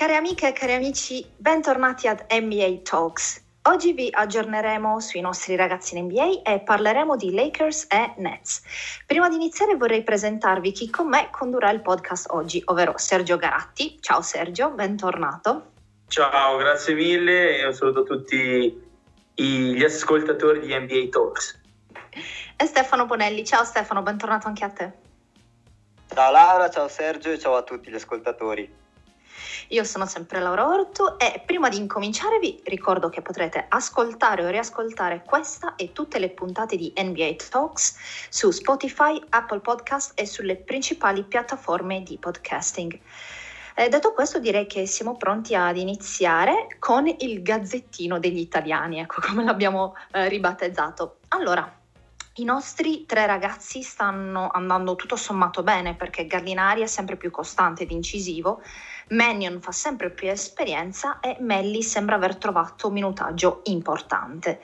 Care amiche e cari amici, bentornati ad NBA Talks. Oggi vi aggiorneremo sui nostri ragazzi in NBA e parleremo di Lakers e Nets. Prima di iniziare vorrei presentarvi chi con me condurrà il podcast oggi, ovvero Sergio Garatti. Ciao Sergio, bentornato. Ciao, grazie mille e un saluto a tutti gli ascoltatori di NBA Talks. E Stefano Bonelli. Ciao Stefano, bentornato anche a te. Ciao Laura, ciao Sergio e ciao a tutti gli ascoltatori. Io sono sempre Laura Ortu e prima di incominciare vi ricordo che potrete ascoltare o riascoltare questa e tutte le puntate di NBA Talks su Spotify, Apple Podcast e sulle principali piattaforme di podcasting. Eh, detto questo direi che siamo pronti ad iniziare con il gazzettino degli italiani, ecco come l'abbiamo eh, ribattezzato. Allora, i nostri tre ragazzi stanno andando tutto sommato bene perché Gallinari è sempre più costante ed incisivo, Mannion fa sempre più esperienza e Melli sembra aver trovato un minutaggio importante.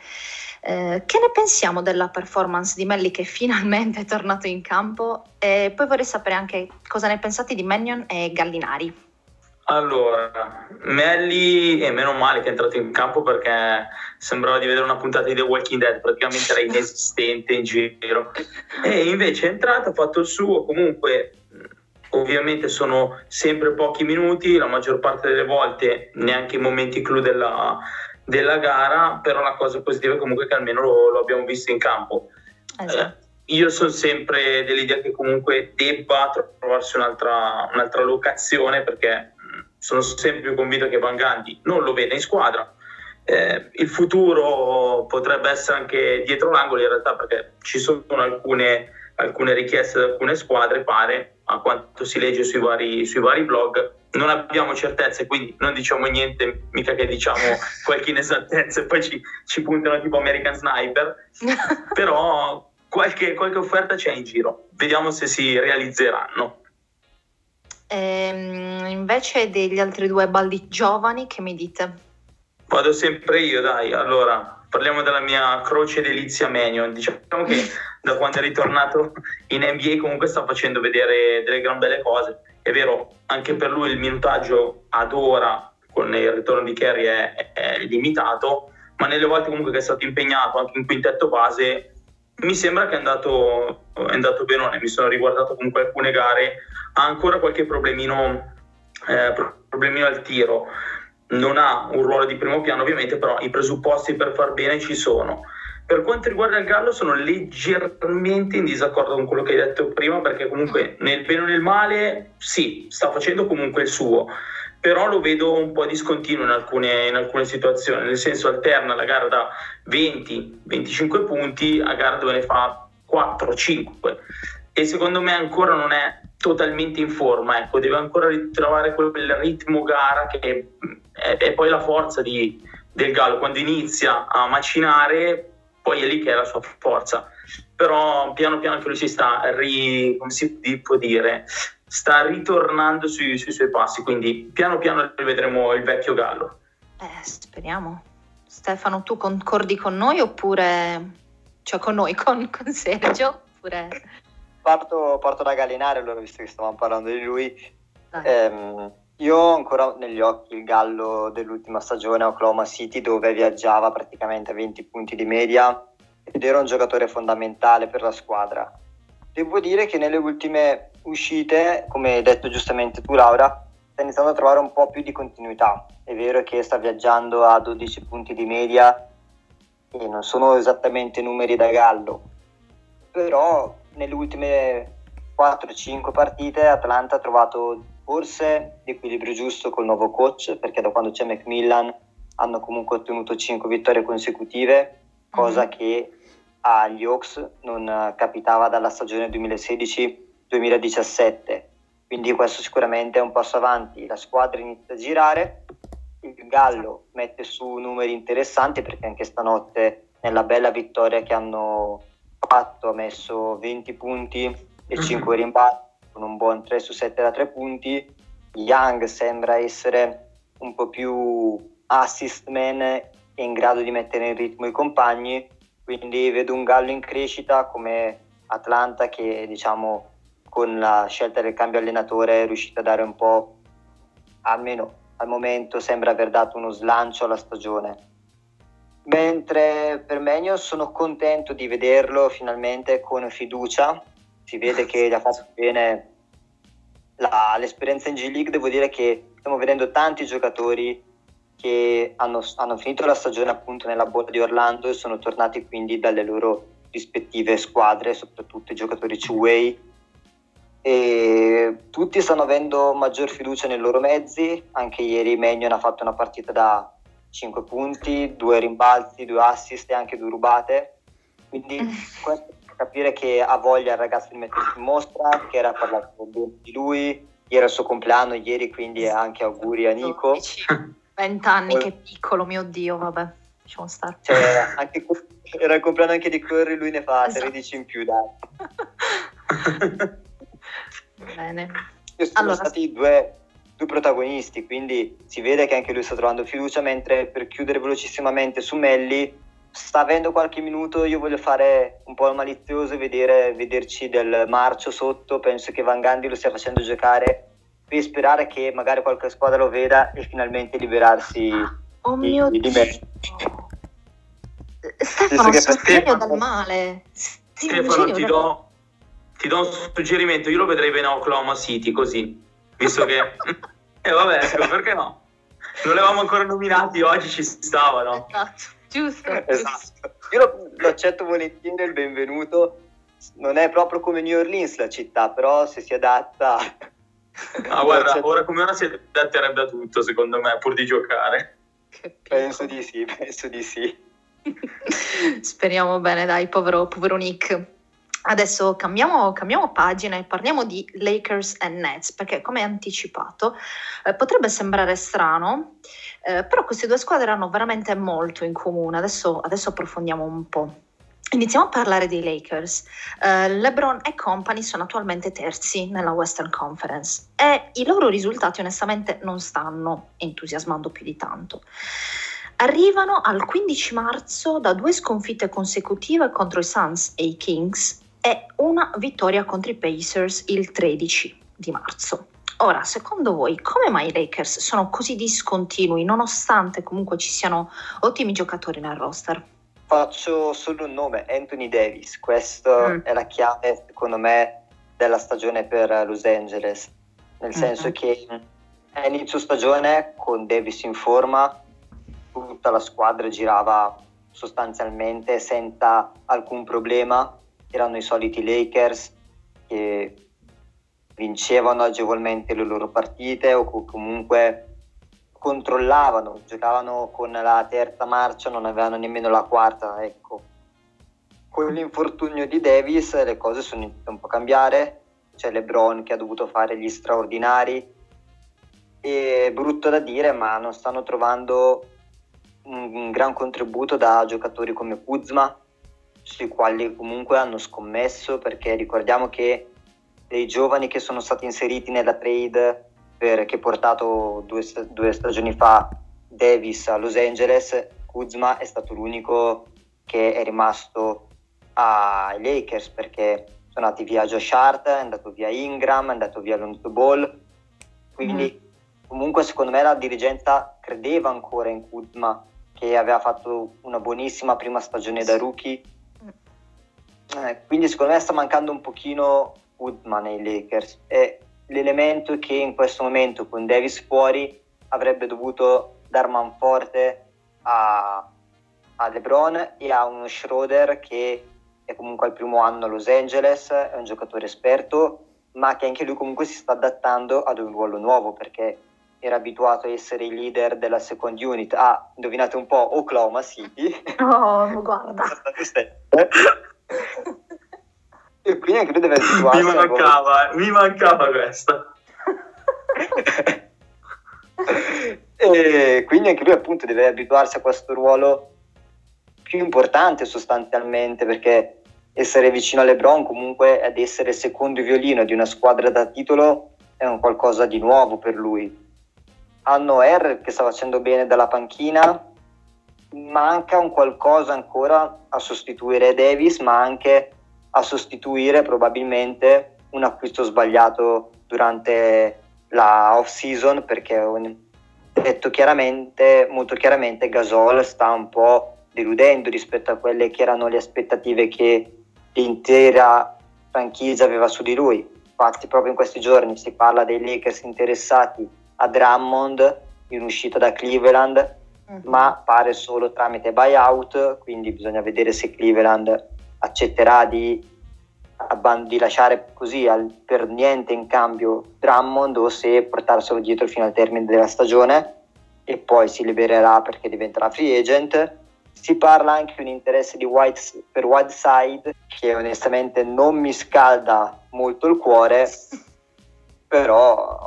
Eh, che ne pensiamo della performance di Melli che finalmente è tornato in campo? E poi vorrei sapere anche cosa ne pensate di Mannion e Gallinari. Allora, Melli è meno male che è entrato in campo perché sembrava di vedere una puntata di The Walking Dead, praticamente era inesistente in giro. E invece è entrato, ha fatto il suo, comunque ovviamente sono sempre pochi minuti, la maggior parte delle volte neanche i momenti clou della, della gara, però la cosa positiva è comunque che almeno lo, lo abbiamo visto in campo. Esatto. Eh, io sono sempre dell'idea che comunque debba trovarsi un'altra, un'altra locazione perché sono sempre più convinto che Van Gandhi non lo veda in squadra. Eh, il futuro potrebbe essere anche dietro l'angolo in realtà perché ci sono alcune, alcune richieste da alcune squadre, pare, a quanto si legge sui vari, sui vari blog. Non abbiamo certezze, quindi non diciamo niente, mica che diciamo qualche inesattezza e poi ci, ci puntano tipo American Sniper, però qualche, qualche offerta c'è in giro, vediamo se si realizzeranno. Ehm, invece degli altri due baldi giovani, che mi dite? Vado sempre io, dai. Allora, parliamo della mia croce delizia Menion. Diciamo che da quando è ritornato in NBA comunque sta facendo vedere delle gran belle cose. È vero, anche per lui il minutaggio ad ora con il ritorno di Kerry è, è limitato, ma nelle volte comunque che è stato impegnato anche in quintetto base mi sembra che è andato, è andato benone. Mi sono riguardato comunque alcune gare ha ancora qualche problemino, eh, problemino al tiro. Non ha un ruolo di primo piano ovviamente, però i presupposti per far bene ci sono. Per quanto riguarda il Gallo sono leggermente in disaccordo con quello che hai detto prima perché comunque nel bene o nel male sì, sta facendo comunque il suo, però lo vedo un po' discontinuo in alcune, in alcune situazioni, nel senso alterna la gara da 20-25 punti a gara dove ne fa 4-5 e secondo me ancora non è totalmente in forma, ecco, deve ancora ritrovare quel ritmo gara che è, è poi la forza di, del Gallo, quando inizia a macinare poi è lì che è la sua forza, però piano piano che lui si sta, ri, come si può dire, sta ritornando sui, sui suoi passi, quindi piano piano rivedremo il vecchio Gallo. Eh, speriamo. Stefano, tu concordi con noi oppure, cioè con noi, con, con Sergio? Oppure parto, parto da Gallinari, allora visto che stavamo parlando di lui. Ehm, io ho ancora negli occhi il gallo dell'ultima stagione a Oklahoma City dove viaggiava praticamente a 20 punti di media ed era un giocatore fondamentale per la squadra. Devo dire che nelle ultime uscite, come hai detto giustamente tu Laura, sta iniziando a trovare un po' più di continuità. È vero che sta viaggiando a 12 punti di media e non sono esattamente numeri da gallo, però nelle ultime 4-5 partite Atlanta ha trovato forse l'equilibrio giusto col nuovo coach, perché da quando c'è Macmillan hanno comunque ottenuto 5 vittorie consecutive, cosa mm-hmm. che agli Hawks non capitava dalla stagione 2016-2017. Quindi questo sicuramente è un passo avanti. La squadra inizia a girare, il Gallo mette su numeri interessanti perché anche stanotte nella bella vittoria che hanno fatto ha messo 20 punti e 5 mhm. rimbalzi con un buon 3 su 7 da 3 punti. Young sembra essere un po' più assist man e in grado di mettere in ritmo i compagni, quindi vedo un Gallo in crescita come Atlanta che diciamo con la scelta del cambio allenatore è riuscita a dare un po' almeno al momento sembra aver dato uno slancio alla stagione. Mentre per Menio sono contento di vederlo finalmente con fiducia, si vede che gli ha fatto bene la, l'esperienza in G League, devo dire che stiamo vedendo tanti giocatori che hanno, hanno, finito la stagione appunto nella bolla di Orlando e sono tornati quindi dalle loro rispettive squadre, soprattutto i giocatori two-way. E tutti stanno avendo maggior fiducia nei loro mezzi, anche ieri Magnon ha fatto una partita da 5 punti, due rimbalzi, due assist e anche due rubate. Quindi questo per capire che ha voglia il ragazzo di mettersi in mostra, che era parlato di lui, ieri era il suo compleanno, ieri quindi anche auguri a Nico. 20 anni, che piccolo, mio Dio, vabbè, lasciamo stare. Cioè, anche, era il compleanno anche di Curry, lui ne fa esatto. 13 in più, dai. Bene. Sono allora, stati due, due protagonisti, quindi si vede che anche lui sta trovando fiducia, mentre per chiudere velocissimamente su Melli, sta avendo qualche minuto, io voglio fare un po' il malizioso e vedere, vederci del marcio sotto, penso che Van Gandhi lo stia facendo giocare per sperare che magari qualche squadra lo veda e finalmente liberarsi oh di, mio di, di me. Stefano, genio dal male. Stefano, ti do, ti do un suggerimento, io lo vedrei bene a Oklahoma City così, visto che... e eh, vabbè, ecco, perché no? Non li avevamo ancora nominati, oggi ci stavano. Esatto, giusto. esatto. Io lo, lo accetto volentieri il benvenuto. Non è proprio come New Orleans la città, però se si adatta Ah, guarda, ora come ora si adatterebbe a tutto, secondo me, pur di giocare. Penso di sì, penso di sì. Speriamo bene, dai, povero, povero Nick. Adesso cambiamo, cambiamo, pagina e parliamo di Lakers e Nets, perché come anticipato eh, potrebbe sembrare strano, eh, però queste due squadre hanno veramente molto in comune. Adesso, adesso approfondiamo un po'. Iniziamo a parlare dei Lakers. Uh, LeBron e company sono attualmente terzi nella Western Conference e i loro risultati onestamente non stanno entusiasmando più di tanto. Arrivano al 15 marzo da due sconfitte consecutive contro i Suns e i Kings e una vittoria contro i Pacers il 13 di marzo. Ora, secondo voi, come mai i Lakers sono così discontinui nonostante comunque ci siano ottimi giocatori nel roster? Faccio solo un nome, Anthony Davis. Questa mm. è la chiave, secondo me, della stagione per Los Angeles. Nel mm-hmm. senso che a inizio stagione, con Davis in forma, tutta la squadra girava sostanzialmente senza alcun problema. Erano i soliti Lakers che vincevano agevolmente le loro partite o comunque controllavano, giocavano con la terza marcia, non avevano nemmeno la quarta, ecco. Con l'infortunio di Davis le cose sono iniziate un po' a cambiare, c'è LeBron che ha dovuto fare gli straordinari e brutto da dire, ma non stanno trovando un, un gran contributo da giocatori come Kuzma, sui quali comunque hanno scommesso, perché ricordiamo che dei giovani che sono stati inseriti nella trade per, che ha portato due, due, stagioni fa Davis a Los Angeles, Kuzma è stato l'unico che è rimasto ai Lakers perché sono andati via Josh Hart, è andato via Ingram, è andato via Lonzo Ball, quindi mm. comunque secondo me la dirigenza credeva ancora in Kuzma che aveva fatto una buonissima prima stagione da rookie. Eh, quindi secondo me sta mancando un pochino Kuzma nei Lakers e l'elemento che in questo momento con Davis fuori avrebbe dovuto dar manforte a, a LeBron e a uno Schroeder che è comunque al primo anno a Los Angeles, è un giocatore esperto, ma che anche lui comunque si sta adattando ad un ruolo nuovo perché era abituato a essere il leader della second unit a, indovinate un po', Oklahoma City. Oh, guarda. E quindi anche lui deve abituarsi. mi mancava, mi mancava questa. e quindi anche lui appunto deve abituarsi a questo ruolo più importante sostanzialmente perché essere vicino a LeBron comunque ad essere secondo violino di una squadra da titolo è un qualcosa di nuovo per lui. Hanno R che sta facendo bene dalla panchina, manca un qualcosa ancora a sostituire Davis, ma anche a sostituire probabilmente un acquisto sbagliato durante la off season perché detto chiaramente, molto chiaramente, Gasol sta un po' deludendo rispetto a quelle che erano le aspettative che l'intera franchigia aveva su di lui. Infatti proprio in questi giorni si parla dei Lakers interessati a Drummond in uscita da Cleveland. Ma pare solo tramite buyout, quindi bisogna vedere se Cleveland accetterà di, di lasciare così al, per niente in cambio Drummond o se portarselo dietro fino al termine della stagione e poi si libererà perché diventerà free agent. Si parla anche di un interesse di White, per Whiteside che onestamente non mi scalda molto il cuore, però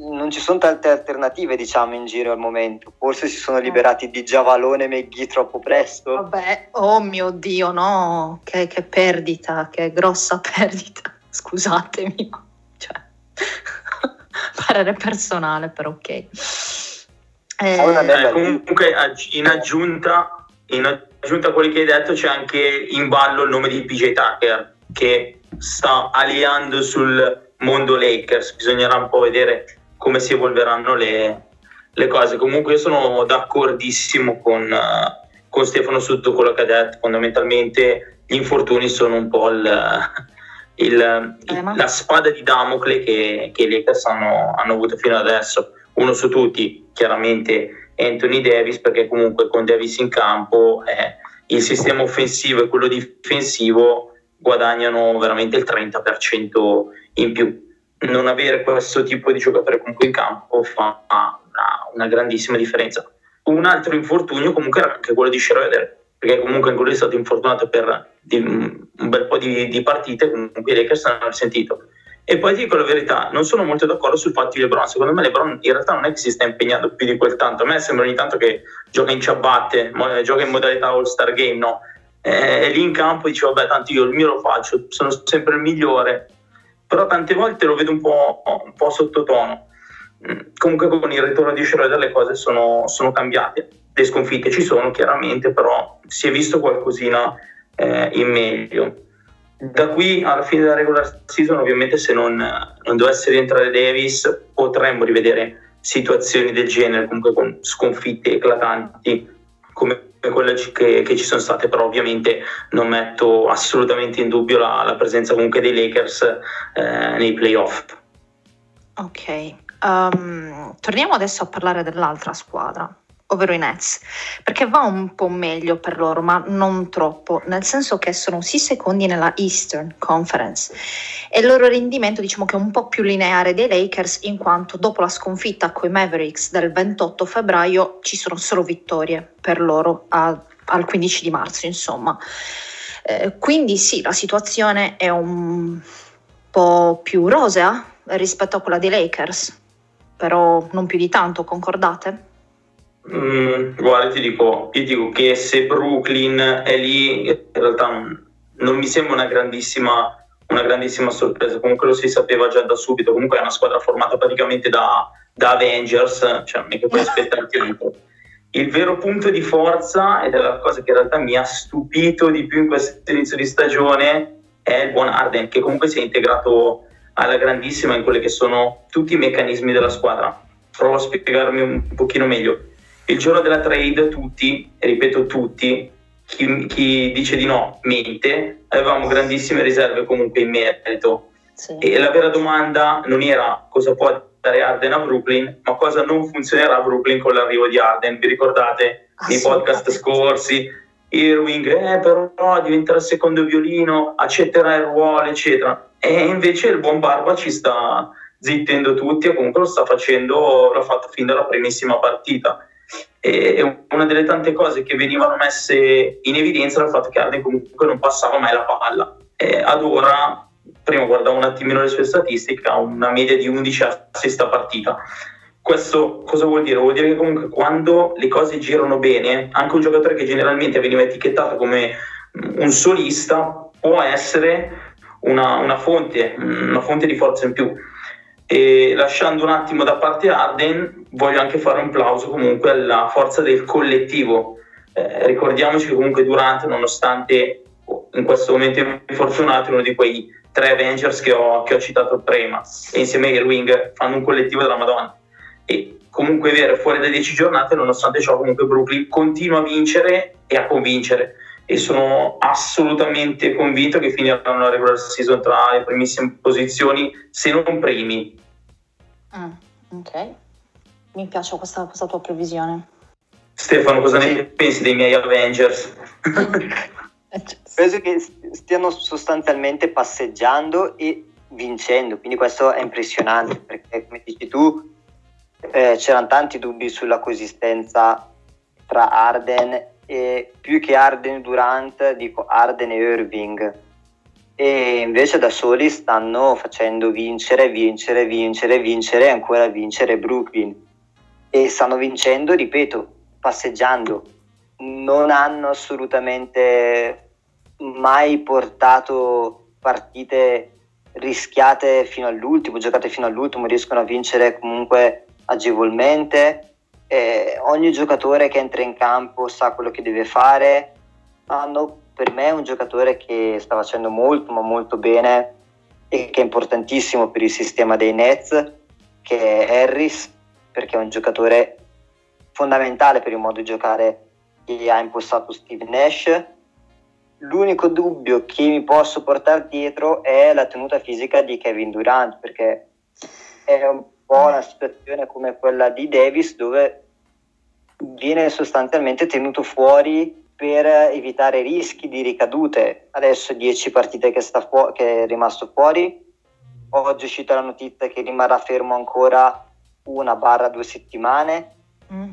non ci sono tante alternative diciamo in giro al momento. Forse si sono eh. liberati di Giavalone e McGee troppo presto. Vabbè, oh mio Dio, no, che, che perdita, che grossa perdita. Scusatemi, cioè, parere personale, però ok. Eh, eh, comunque in aggiunta in aggiunta a quelli che hai detto c'è anche in ballo il nome di PJ Tucker che sta aliando sul mondo Lakers, bisognerà un po' vedere come si evolveranno le, le cose. Comunque io sono d'accordissimo con, uh, con Stefano su tutto quello che ha detto, fondamentalmente gli infortuni sono un po' il, il, il, la spada di Damocle che, che i Lakers hanno, hanno avuto fino adesso, uno su tutti chiaramente Anthony Davis perché comunque con Davis in campo eh, il sistema offensivo e quello difensivo guadagnano veramente il 30% in più. Non avere questo tipo di giocatore comunque in campo fa una, una grandissima differenza. Un altro infortunio comunque era anche quello di Schroeder, perché comunque anche lui è stato infortunato per un bel po' di, di partite, comunque i Lakers hanno risentito e poi ti dico la verità, non sono molto d'accordo sul fatto di LeBron. Secondo me LeBron in realtà non è che si sta impegnando più di quel tanto. A me sembra ogni tanto che gioca in ciabatte, gioca in modalità All-Star Game, no? Eh, è lì in campo e dice vabbè tanto io il mio lo faccio, sono sempre il migliore. Però tante volte lo vedo un po', un po sottotono. Mm, comunque con il ritorno di Schroeder le cose sono, sono, cambiate. Le sconfitte ci sono chiaramente, però si è visto qualcosina eh, in meglio da qui alla fine della regular season, ovviamente, se non, non dovesse rientrare Davis, potremmo rivedere situazioni del genere, comunque con sconfitte eclatanti come quelle che, che ci sono state, però ovviamente non metto assolutamente in dubbio la, la presenza comunque dei Lakers eh, nei playoff. Ok, um, torniamo adesso a parlare dell'altra squadra, ovvero i Nets, perché va un po' meglio per loro, ma non troppo, nel senso che sono sì secondi nella Eastern Conference e il loro rendimento diciamo che è un po' più lineare dei Lakers in quanto dopo la sconfitta con i Mavericks del 28 febbraio ci sono solo vittorie per loro a, al 15 di marzo, insomma. Eh, quindi sì, la situazione è un po' più rosea rispetto a quella dei Lakers, però non più di tanto, concordate? Mm, guarda, ti dico, ti dico che se Brooklyn è lì, in realtà non, non mi sembra una grandissima, una grandissima, sorpresa. Comunque lo si sapeva già da subito. Comunque è una squadra formata praticamente da, da Avengers, cioè non è che puoi aspettarti altro. Il vero punto di forza, ed è la cosa che in realtà mi ha stupito di più in questo inizio di stagione, è il buon Arden, che comunque si è integrato alla grandissima in quelli che sono tutti i meccanismi della squadra. Provo a spiegarmi un pochino meglio il giorno della trade tutti, ripeto tutti, chi, chi dice di no mente, avevamo grandissime riserve comunque in merito. Sì. E la vera domanda non era cosa può dare Arden a Brooklyn, ma cosa non funzionerà a Brooklyn con l'arrivo di Arden. Vi ricordate nei podcast scorsi? Irving, eh, però diventerà il secondo violino, accetterà il ruolo, eccetera. E invece il buon Barba ci sta zittendo tutti e comunque lo sta facendo, l'ha fatto fin dalla primissima partita e una delle tante cose che venivano messe in evidenza era il fatto che Arden comunque non passava mai la palla. E ad ora, prima guardavo un attimino le sue statistiche, ha una media di 11 assist a partita. Questo cosa vuol dire? Vuol dire che comunque quando le cose girano bene, anche un giocatore che generalmente veniva etichettato come un solista può essere una, una, fonte, una fonte di forza in più. E lasciando un attimo da parte Arden, voglio anche fare un plauso comunque alla forza del collettivo. Eh, ricordiamoci che comunque Durante, nonostante in questo momento infortunato, è uno di quei tre Avengers che ho, che ho citato prima, e insieme a Irwing fanno un collettivo della Madonna. e comunque è vero, fuori da 10 giornate, nonostante ciò comunque Brooklyn continua a vincere e a convincere e sono assolutamente convinto che finiranno la regular season tra le primissime posizioni, se non primi. Mm, ok, mi piace questa, questa tua previsione. Stefano, cosa ne pensi dei miei Avengers? Penso che stiano sostanzialmente passeggiando e vincendo, quindi questo è impressionante perché come dici tu eh, c'erano tanti dubbi sulla coesistenza tra Arden e più che Arden e Durant dico Arden e Irving. E invece da soli stanno facendo vincere, vincere, vincere, vincere e ancora vincere Brooklyn. E stanno vincendo, ripeto, passeggiando. Non hanno assolutamente mai portato partite rischiate fino all'ultimo, giocate fino all'ultimo, riescono a vincere comunque agevolmente eh, ogni giocatore che entra in campo sa quello che deve fare. Hanno per me un giocatore che sta facendo molto ma molto bene e che è importantissimo per il sistema dei Nets, che è Harris, perché è un giocatore fondamentale per il modo di giocare che ha impostato Steve Nash. L'unico dubbio che mi posso portare dietro è la tenuta fisica di Kevin Durant, perché è un po' una situazione come quella di Davis dove viene sostanzialmente tenuto fuori per evitare rischi di ricadute. Adesso 10 partite che, fu- che, è rimasto fuori. Oggi è uscita la notizia che rimarrà fermo ancora una barra due settimane. Mm.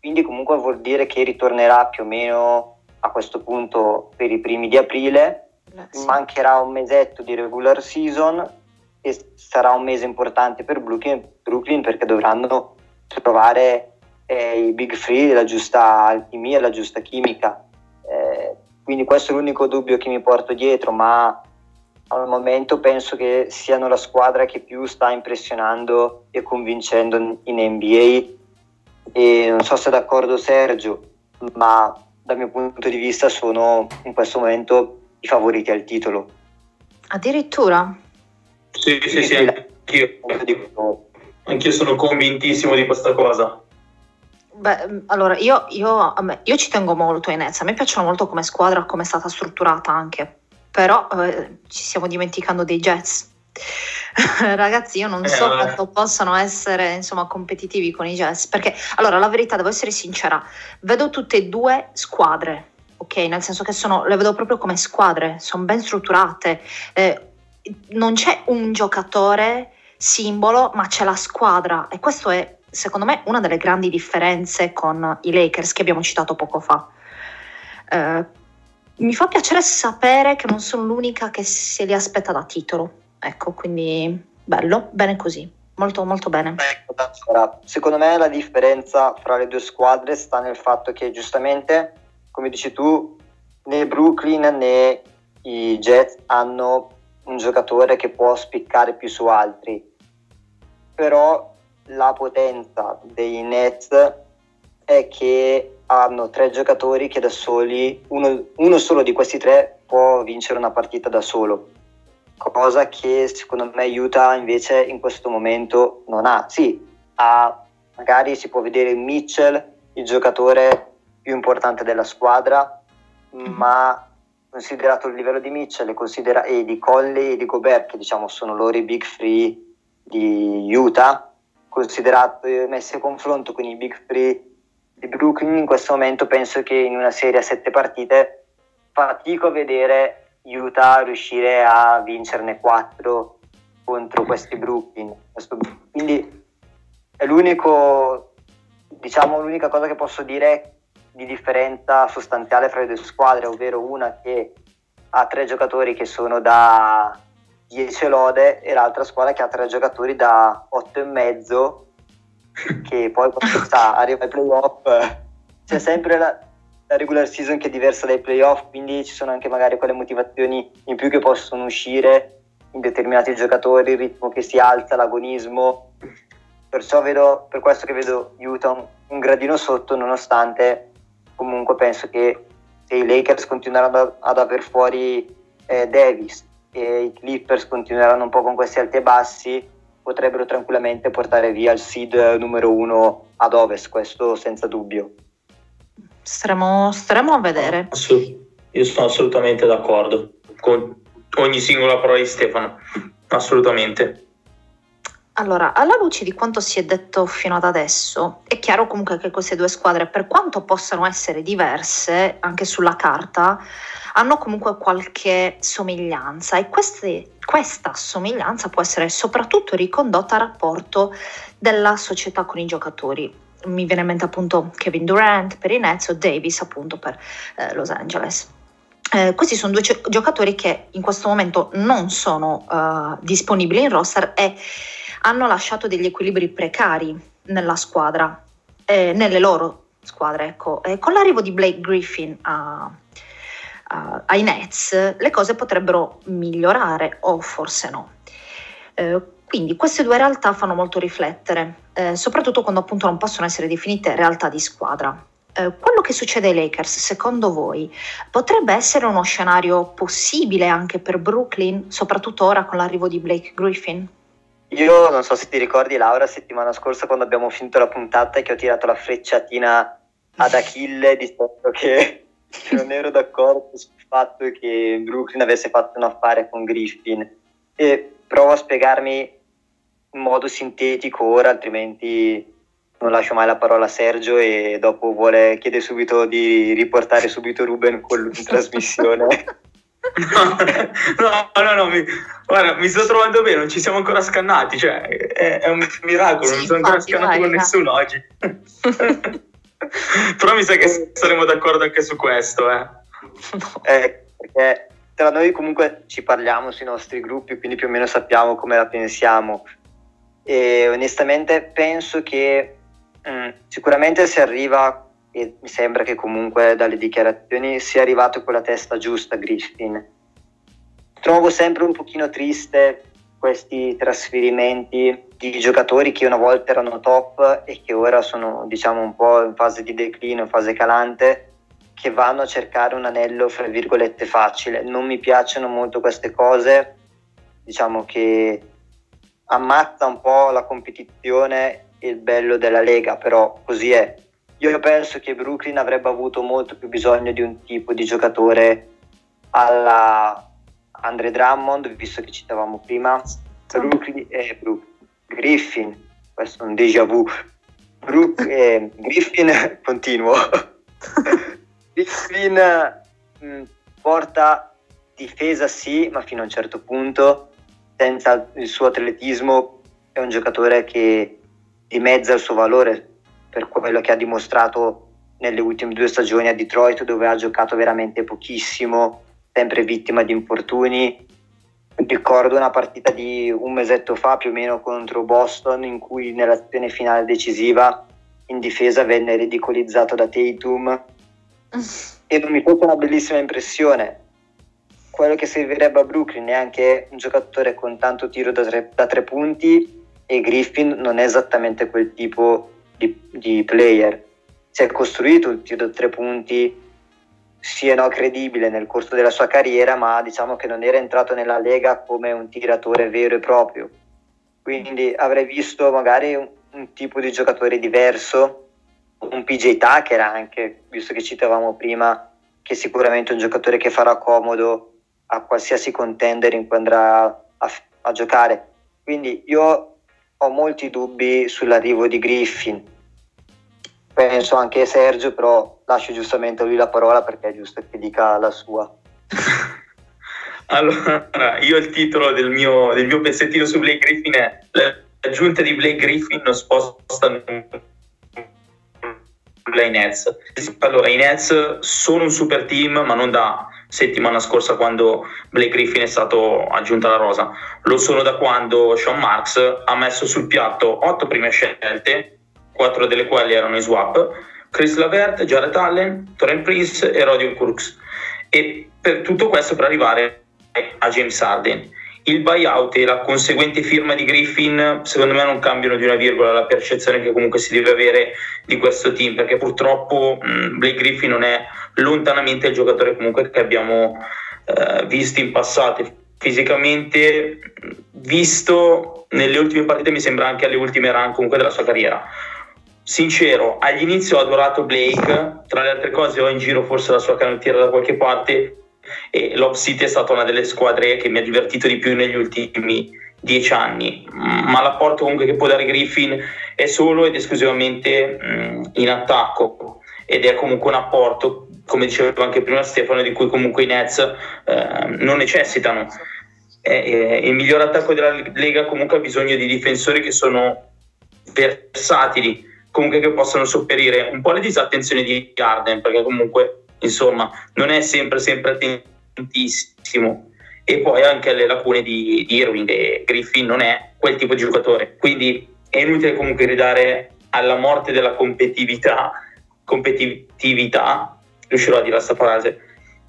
Quindi comunque vuol dire che ritornerà più o meno a questo punto per i primi di aprile. Sì. Mancherà un mesetto di regular season e sarà un mese importante per Brooklyn, Brooklyn perché dovranno trovare eh, i big free, la giusta alchimia, la giusta chimica. Eh, quindi questo è l'unico dubbio che mi porto dietro, ma al momento penso che siano la squadra che più sta impressionando e convincendo in NBA. E non so se è d'accordo Sergio, ma dal mio punto di vista sono in questo momento i favoriti al titolo. Addirittura? Sì, sì, sì, anch'io. Anch'io sono convintissimo di questa cosa. Beh, mm, allora io, io, me, io, ci tengo molto ai Nets, a me piacciono molto come squadra, come è stata strutturata anche, però eh, ci stiamo dimenticando dei Jets. Ragazzi, io non eh, so quanto possano essere insomma competitivi con i Jets, perché allora la verità, devo essere sincera, vedo tutte e due squadre, ok? Nel senso che sono, le vedo proprio come squadre, sono ben strutturate, eh, non c'è un giocatore simbolo, ma c'è la squadra e questo è secondo me una delle grandi differenze con i Lakers che abbiamo citato poco fa. Eh, mi fa piacere sapere che non sono l'unica che se li aspetta da titolo. Ecco, quindi bello, bene così, molto molto bene. Secondo me la differenza fra le due squadre sta nel fatto che giustamente, come dici tu, né Brooklyn né i Jets hanno un giocatore che può spiccare più su altri. Però la potenza dei Nets è che hanno tre giocatori che da soli, uno, uno solo di questi tre può vincere una partita da solo, cosa che secondo me aiuta invece in questo momento non ha. Sì, ha, magari si può vedere Mitchell, il giocatore più importante della squadra, ma considerato il livello di Mitchell considera- e di Conley e di Gobert, che diciamo sono loro i big free di Utah, considerato, messi a confronto con i big three di Brooklyn, in questo momento penso che in una serie a sette partite fatico a vedere Utah riuscire a vincerne quattro contro questi Brooklyn. Quindi è l'unico, diciamo, l'unica cosa che posso dire di differenza sostanziale fra le due squadre, ovvero una che ha tre giocatori che sono da 10 lode e l'altra squadra che ha tre giocatori da 8 e mezzo che poi quando sta, arriva ai playoff c'è sempre la, la, regular season che è diversa dai playoff quindi ci sono anche magari quelle motivazioni in più che possono uscire in determinati giocatori il ritmo che si alza, l'agonismo. Perciò vedo, per questo che vedo Utah un, un gradino sotto nonostante comunque penso che se i Lakers continueranno ad, aver fuori eh, Davis e i Clippers continueranno un po' con questi alti e bassi, potrebbero tranquillamente portare via il seed numero uno ad ovest, questo senza dubbio. Staremo, staremo a vedere. io sono assolutamente d'accordo con ogni singola parola di Stefano, assolutamente. Allora, alla luce di quanto si è detto fino ad adesso, è chiaro comunque che queste due squadre, per quanto possano essere diverse anche sulla carta, hanno comunque qualche somiglianza e queste, questa somiglianza può essere soprattutto ricondotta al rapporto della società con i giocatori. Mi viene in mente appunto Kevin Durant per i Nets o Davis appunto per eh, Los Angeles. Eh, questi sono due giocatori che in questo momento non sono uh, disponibili in roster e hanno lasciato degli equilibri precari nella squadra, eh, nelle loro squadre. Ecco. Eh, con l'arrivo di Blake Griffin a, a, ai Nets le cose potrebbero migliorare o forse no. Eh, quindi queste due realtà fanno molto riflettere, eh, soprattutto quando appunto non possono essere definite realtà di squadra. Eh, quello che succede ai Lakers, secondo voi, potrebbe essere uno scenario possibile anche per Brooklyn, soprattutto ora con l'arrivo di Blake Griffin? Io non so se ti ricordi Laura, settimana scorsa quando abbiamo finito la puntata e che ho tirato la frecciatina ad Achille dicendo che non ero d'accordo sul fatto che Brooklyn avesse fatto un affare con Griffin e provo a spiegarmi in modo sintetico ora, altrimenti non lascio mai la parola a Sergio e dopo vuole, chiede subito di riportare subito Ruben con lui in trasmissione. no, no, no, mi, guarda, mi sto trovando bene, non ci siamo ancora scannati, cioè è, è un miracolo, non sono ancora scannato vai, con vai. nessuno oggi. Però mi sa che saremo d'accordo anche su questo, eh. eh perché tra noi comunque ci parliamo sui nostri gruppi, quindi più o meno sappiamo come la pensiamo. E onestamente penso che Mm, sicuramente si arriva, e mi sembra che comunque dalle dichiarazioni sia arrivato con la testa giusta Griffin. Trovo sempre un pochino triste questi trasferimenti di giocatori che una volta erano top e che ora sono diciamo un po' in fase di declino, in fase calante, che vanno a cercare un anello fra virgolette facile. Non mi piacciono molto queste cose, diciamo che ammazza un po' la competizione il bello della Lega, però così è. Io penso che Brooklyn avrebbe avuto molto più bisogno di un tipo di giocatore alla Andre Drummond, visto che citavamo prima. Brooklyn e eh, Brook, Griffin, questo è un déjà vu. Brook, eh, Griffin, continuo. Griffin mh, mm, porta difesa sì, ma fino a un certo punto, senza il suo atletismo è un giocatore che dimezza il suo valore per quello che ha dimostrato nelle ultime due stagioni a Detroit dove ha giocato veramente pochissimo, sempre vittima di infortuni. Ricordo una partita di un mesetto fa più o meno contro Boston in cui nell'azione finale decisiva in difesa venne ridicolizzato da Tatum e non mi fece una bellissima impressione. Quello che servirebbe a Brooklyn è anche un giocatore con tanto tiro da tre, da tre punti e Griffin non è esattamente quel tipo di, di player. Si è costruito il tiro da tre punti sì e no credibile nel corso della sua carriera, ma diciamo che non era entrato nella Lega come un tiratore vero e proprio. Quindi avrei visto magari un, un tipo di giocatore diverso, un PJ Tucker anche, visto che citavamo prima che sicuramente è un giocatore che farà comodo a qualsiasi contender in cui andrà a, a giocare. Quindi io ho molti dubbi sull'arrivo di Griffin. Penso anche Sergio, però lascio giustamente a lui la parola perché è giusto che dica la sua. allora, io il titolo del mio, del mio pezzettino su Blake Griffin è L'aggiunta di Blake Griffin non sposta i Nets. Allora, i Nets sono un super team, ma non da settimana scorsa quando Blake Griffin è stato aggiunto alla rosa. Lo sono da quando Sean Marks ha messo sul piatto otto prime scelte, quattro delle quali erano in swap, Chris Lavert, Jared Allen, Torrent Prince e Rodion Crooks. E per tutto questo per arrivare a James Harden. Il buyout e la conseguente firma di Griffin secondo me non cambiano di una virgola la percezione che comunque si deve avere di questo team perché purtroppo mh, Blake Griffin non è lontanamente il giocatore comunque che abbiamo eh, visto in passato fisicamente visto nelle ultime partite mi sembra anche alle ultime run comunque della sua carriera. Sincero, all'inizio ho adorato Blake, tra le altre cose ho in giro forse la sua canottiera da qualche parte e Love City è stata una delle squadre che mi ha divertito di più negli ultimi dieci anni, ma l'apporto comunque che può dare Griffin è solo ed esclusivamente mh, in attacco. Ed è comunque un apporto, come diceva anche prima Stefano, di cui comunque i Nets eh, non necessitano. Eh, il miglior attacco della Lega comunque ha bisogno di difensori che sono versatili, comunque che possano sopperire. Un po' le disattenzioni di Garden, perché comunque insomma non è sempre sempre attentissimo. E poi anche le lacune di, di Irving e Griffin non è quel tipo di giocatore. Quindi è inutile comunque ridare alla morte della competitività competitività riuscirò a dire questa frase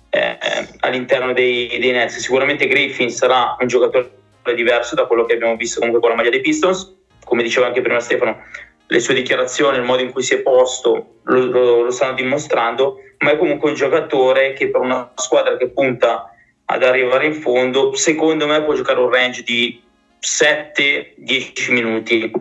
eh, all'interno dei, dei Nets. Sicuramente Griffin sarà un giocatore diverso da quello che abbiamo visto comunque con la maglia dei Pistons come diceva anche prima Stefano le sue dichiarazioni, il modo in cui si è posto lo, lo, lo stanno dimostrando, ma è comunque un giocatore che per una squadra che punta ad arrivare in fondo, secondo me può giocare un range di 7-10 minuti,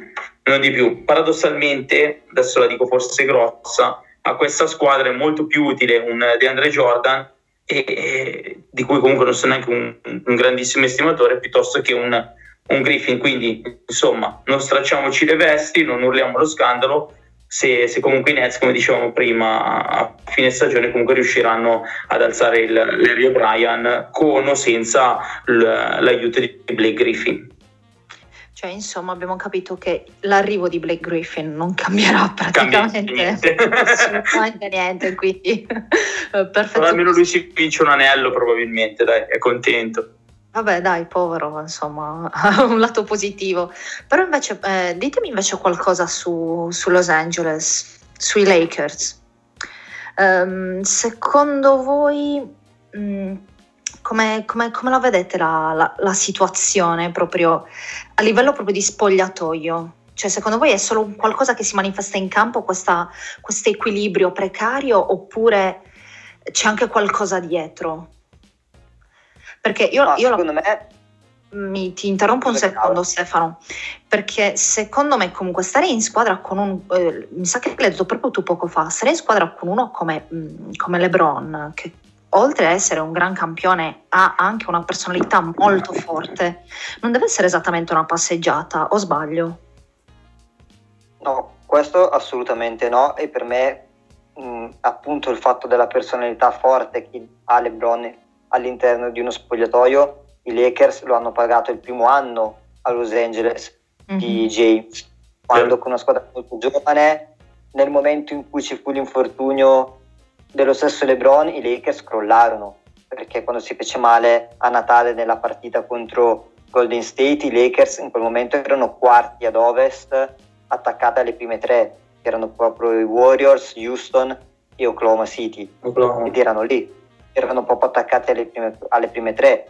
non di più. Paradossalmente, adesso la dico forse grossa, a questa squadra è molto più utile un DeAndre Jordan, e, di cui comunque non sono neanche un, un grandissimo estimatore, piuttosto che un, un Griffin. Quindi, insomma, non stracciamoci le vesti, non urliamo lo scandalo, se, se, comunque i Nets, come dicevamo prima, a fine stagione comunque riusciranno ad alzare il, Larry O'Brien con o senza l'aiuto di Blake Griffin. Cioè, insomma, abbiamo capito che l'arrivo di Blake Griffin non cambierà praticamente niente. assolutamente niente, quindi perfetto. almeno lui si vince un anello probabilmente, dai, è contento. Vabbè, dai, povero, insomma, un lato positivo. Però invece, eh, ditemi invece qualcosa su, su, Los Angeles, sui Lakers. Um, secondo voi, mm, come, come, come, la vedete la, la, la, situazione proprio a livello proprio di spogliatoio? Cioè, secondo voi è solo qualcosa che si manifesta in campo, questo equilibrio precario, oppure c'è anche qualcosa dietro? Perché io, io secondo me mi, ti interrompo un secondo Stefano, perché secondo me comunque stare in squadra con un, eh, mi sa che l'hai detto proprio tu poco fa, stare in squadra con uno come, mm, come Lebron, che oltre ad essere un gran campione ha anche una personalità molto forte, non deve essere esattamente una passeggiata, o sbaglio? No, questo assolutamente no e per me mh, mm, appunto il fatto della personalità forte che ha Lebron all'interno di uno spogliatoio. I Lakers lo hanno pagato il primo anno a Los Angeles mm-hmm. di mhm. James, quando con una squadra molto giovane, nel momento in cui ci fu l'infortunio dello stesso LeBron, i Lakers crollarono perché quando si fece male a Natale nella partita contro Golden State, i Lakers in quel momento erano quarti ad ovest, attaccati alle prime tre, che erano proprio i Warriors, Houston e Oklahoma City, Oklahoma. ed erano lì erano proprio attaccati alle prime, alle prime tre.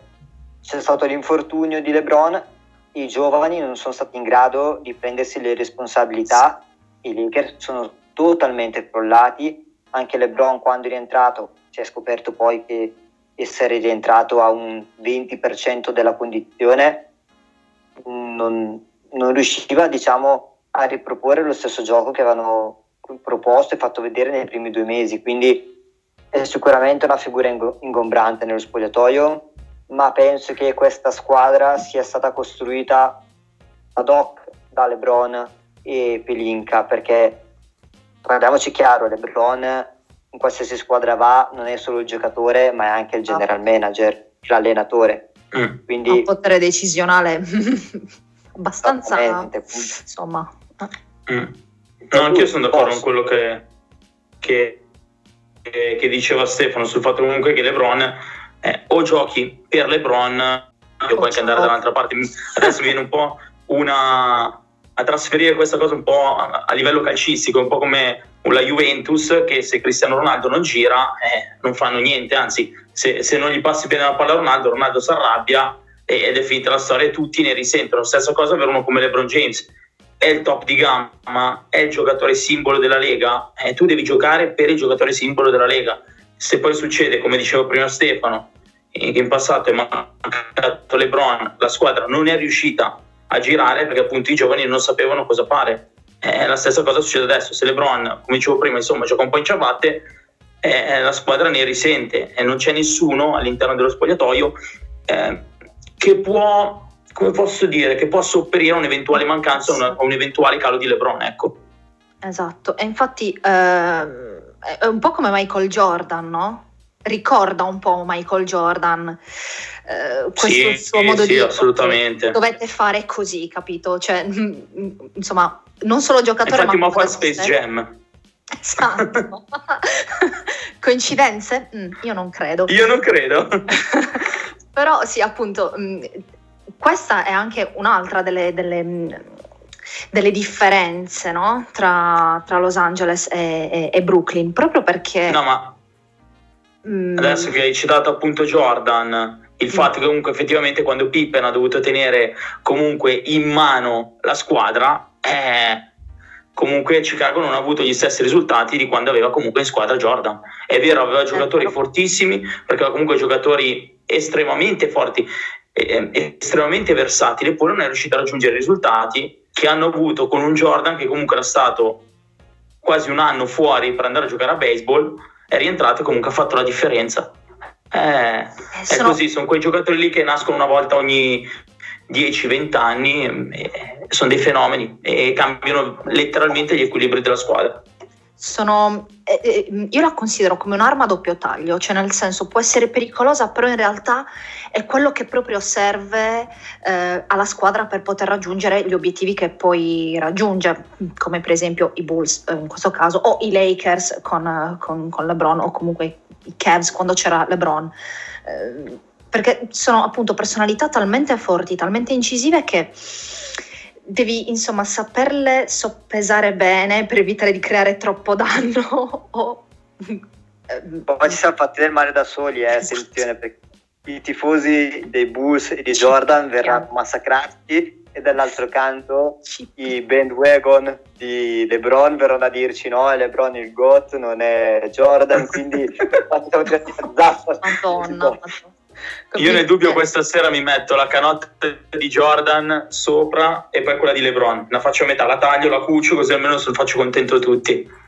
C'è stato l'infortunio di LeBron, i giovani non sono stati in grado di prendersi le responsabilità, i Lakers sono totalmente crollati, anche LeBron quando è rientrato si è scoperto poi che essere rientrato a un 20% della condizione non, non riusciva diciamo, a riproporre lo stesso gioco che avevano proposto e fatto vedere nei primi due mesi, quindi è sicuramente una figura ingombrante nello spogliatoio, ma penso che questa squadra sia stata costruita ad hoc da LeBron e Pelinka, perché parliamoci chiaro, LeBron in qualsiasi squadra va non è solo il giocatore, ma è anche il general manager, l'allenatore. Mm. Quindi, un potere decisionale abbastanza insomma. Mm. No, anch'io sono d'accordo con quello che, che che, che diceva Stefano sul fatto comunque che LeBron eh, o giochi per LeBron o puoi anche andare dall'altra parte. Adesso viene un po' una a trasferire questa cosa un po' a, a livello calcistico, un po' come la Juventus che se Cristiano Ronaldo non gira eh, non fanno niente, anzi se, se, non gli passi bene la palla a Ronaldo, Ronaldo si arrabbia ed è finita la storia e tutti ne risentono. Stessa cosa per uno come LeBron James è il top di gamma, è il giocatore simbolo della Lega, eh, tu devi giocare per il giocatore simbolo della Lega. Se poi succede, come diceva prima Stefano, che in passato è mancato LeBron, la squadra non è riuscita a girare perché appunto i giovani non sapevano cosa fare. Eh, la stessa cosa succede adesso, se LeBron, come dicevo prima, insomma, gioca un po' in ciabatte, eh, la squadra ne risente e non c'è nessuno all'interno dello spogliatoio eh, che può, come posso dire, che può sopperire un'eventuale mancanza o un eventuale calo di LeBron, ecco. Esatto, e infatti eh, è un po' come Michael Jordan, no? Ricorda un po' Michael Jordan eh, questo sì, suo modo sì, di assolutamente. dovete fare così, capito? Cioè, insomma, non solo giocatore, Infatti, ma fa Space Jam. Esatto. Coincidenze? Mm, io non credo. Io non credo. Però sì, appunto, mm, questa è anche un'altra delle, delle, mm, delle differenze no? tra, tra, Los Angeles e, e, e, Brooklyn, proprio perché... No, ma mm, adesso che hai citato appunto Jordan, il fatto che comunque effettivamente quando Pippen ha dovuto tenere comunque in mano la squadra, eh, comunque Chicago non ha avuto gli stessi risultati di quando aveva comunque in squadra Jordan. È vero, aveva certo. giocatori fortissimi, perché aveva comunque giocatori estremamente forti, eh, estremamente versatili, eppure non è riuscito a raggiungere i risultati che hanno avuto con un Jordan che comunque era stato quasi un anno fuori per andare a giocare a baseball, è rientrato e comunque ha fatto la differenza. Eh, eh, sono... È così, sono quei giocatori lì che nascono una volta ogni 10-20 anni, eh, sono dei fenomeni e cambiano letteralmente gli equilibri della squadra. Sono, eh, eh, io la considero come un'arma a doppio taglio, cioè nel senso può essere pericolosa, però in realtà è quello che proprio serve eh, alla squadra per poter raggiungere gli obiettivi che poi raggiunge, come per esempio i Bulls eh, in questo caso, o i Lakers con, con, con LeBron, o comunque i Cavs quando c'era LeBron. Eh, perché sono appunto personalità talmente forti, talmente incisive che devi insomma saperle soppesare bene per evitare di creare troppo danno o poi ci siamo fatti del male da soli eh, attenzione perché i tifosi dei Bulls e di Jordan verranno massacrati e dall'altro canto i bandwagon di LeBron verranno a dirci no, è LeBron il GOAT, non è Jordan, quindi facciamo Madonna, Madonna. Io nel dubbio questa sera mi metto la canotta di Jordan sopra e poi quella di LeBron. La faccio a metà, la taglio, la cucio così almeno faccio contento tutti.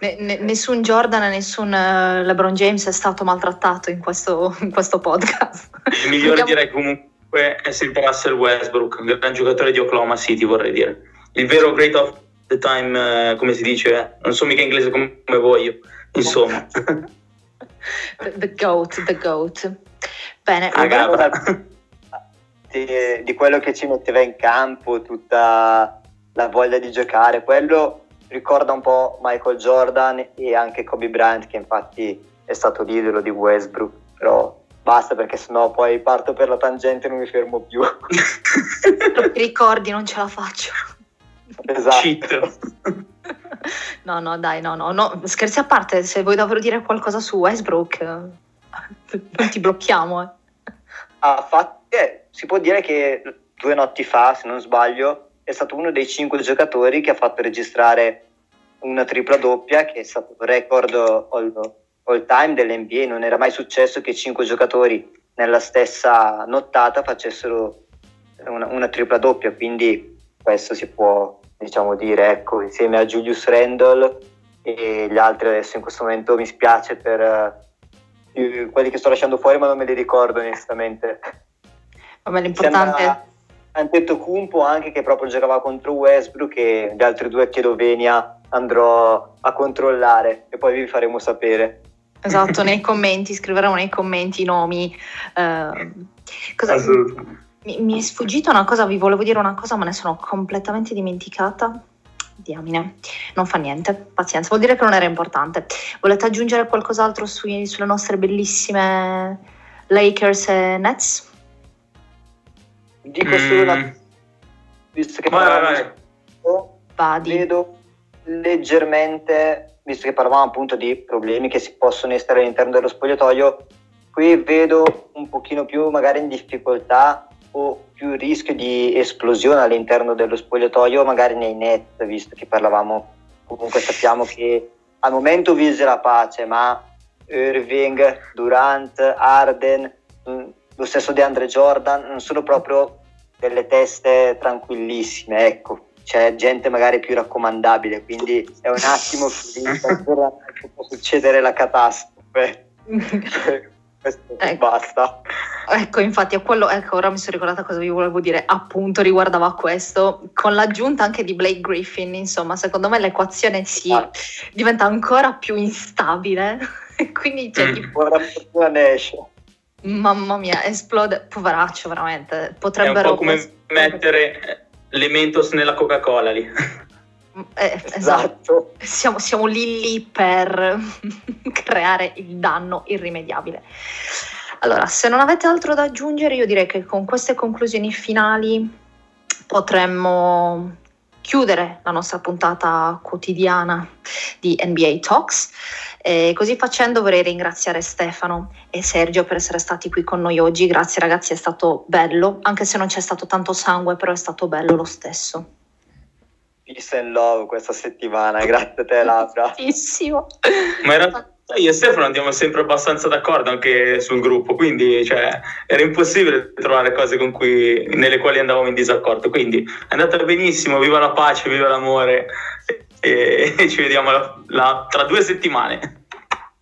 Ne, ne, nessun Jordan e nessun uh, LeBron James è stato maltrattato in questo, in questo podcast. Il migliore Vogliamo... direi comunque è Sid Russell Westbrook, un gran giocatore di Oklahoma City vorrei dire. Il vero great of the time, uh, come si dice, eh? non so mica inglese come voglio, insomma. the GOAT, the GOAT. Bene, allora, di, di, quello che ci metteva in campo, tutta la voglia di giocare, quello ricorda un po' Michael Jordan e anche Kobe Bryant, che infatti è stato l'idolo di Westbrook, però basta perché sennò poi parto per la tangente e non mi fermo più. Ricordi, non ce la faccio. Esatto. No, no, dai, no, no, no, scherzi a parte, se vuoi davvero dire qualcosa su Westbrook, non ti blocchiamo. Eh. Ah, fatto, eh, si può dire che due notti fa, se non sbaglio, è stato uno dei cinque giocatori che ha fatto registrare una tripla doppia, che è stato il record all, all time dell'NBA. Non era mai successo che cinque giocatori nella stessa nottata facessero una, una tripla doppia, quindi questo si può diciamo dire, ecco, insieme a Julius Randall e gli altri adesso in questo momento mi spiace per uh, quelli che sto lasciando fuori ma non me li ricordo onestamente. Vabbè, l'importante è... detto Kumpo anche che proprio giocava contro Westbrook e gli altri due chiedo Venia andrò a controllare e poi vi faremo sapere. Esatto, nei commenti, scriveremo nei commenti i nomi. Uh, cosa... Mi, mi, è sfuggita una cosa, vi volevo dire una cosa, ma ne sono completamente dimenticata. Diamine, non fa niente, pazienza, vuol dire che non era importante. Volete aggiungere qualcos'altro sui, sulle nostre bellissime Lakers e Nets? Dico solo una... Mm. Visto che vai, vai. vedo leggermente, visto che parlavamo appunto di problemi che si possono essere all'interno dello spogliatoio, qui vedo un pochino più magari in difficoltà o più rischio di esplosione all'interno dello spogliatoio, magari nei net, visto che parlavamo, comunque sappiamo che al momento vige la pace, ma Irving, Durant, Arden, mm, lo stesso di Andre Jordan non sono proprio delle teste tranquillissime, ecco. C'è gente magari più raccomandabile, quindi è un attimo che può succedere la catastrofe. Questo ecco. basta. Ecco, infatti, quello, ecco, ora mi sono ricordata cosa vi volevo dire, appunto, riguardava questo, con l'aggiunta anche di Blake Griffin, insomma, secondo me l'equazione si ah. diventa ancora più instabile, quindi c'è mm. tipo... Ora ne esce. Mamma mia, esplode, poveraccio veramente, potrebbero... È un po' come mettere le Mentos nella Coca-Cola lì. Eh, esatto. esatto. Siamo, siamo, lì lì per creare il danno irrimediabile. Allora, se non avete altro da aggiungere, io direi che con queste conclusioni finali potremmo chiudere la nostra puntata quotidiana di NBA Talks. E così facendo vorrei ringraziare Stefano e Sergio per essere stati qui con noi oggi. Grazie ragazzi, è stato bello, anche se non c'è stato tanto sangue, però è stato bello lo stesso. Peace and love questa settimana, grazie a te Laura. Tantissimo. Ma in realtà io e Stefano andiamo sempre abbastanza d'accordo anche sul gruppo, quindi cioè, era impossibile trovare cose cui, nelle quali andavamo in disaccordo, quindi è andata benissimo, viva la pace, viva l'amore e, e ci vediamo la, la, tra due settimane.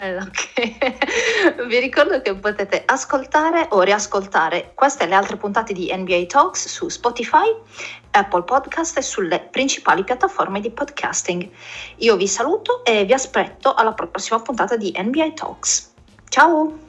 Eh, okay. Vi ricordo che potete ascoltare o riascoltare queste e le altre puntate di NBA Talks su Spotify, Apple Podcast e sulle principali piattaforme di podcasting. Io vi saluto e vi aspetto alla prossima puntata di NBA Talks. Ciao!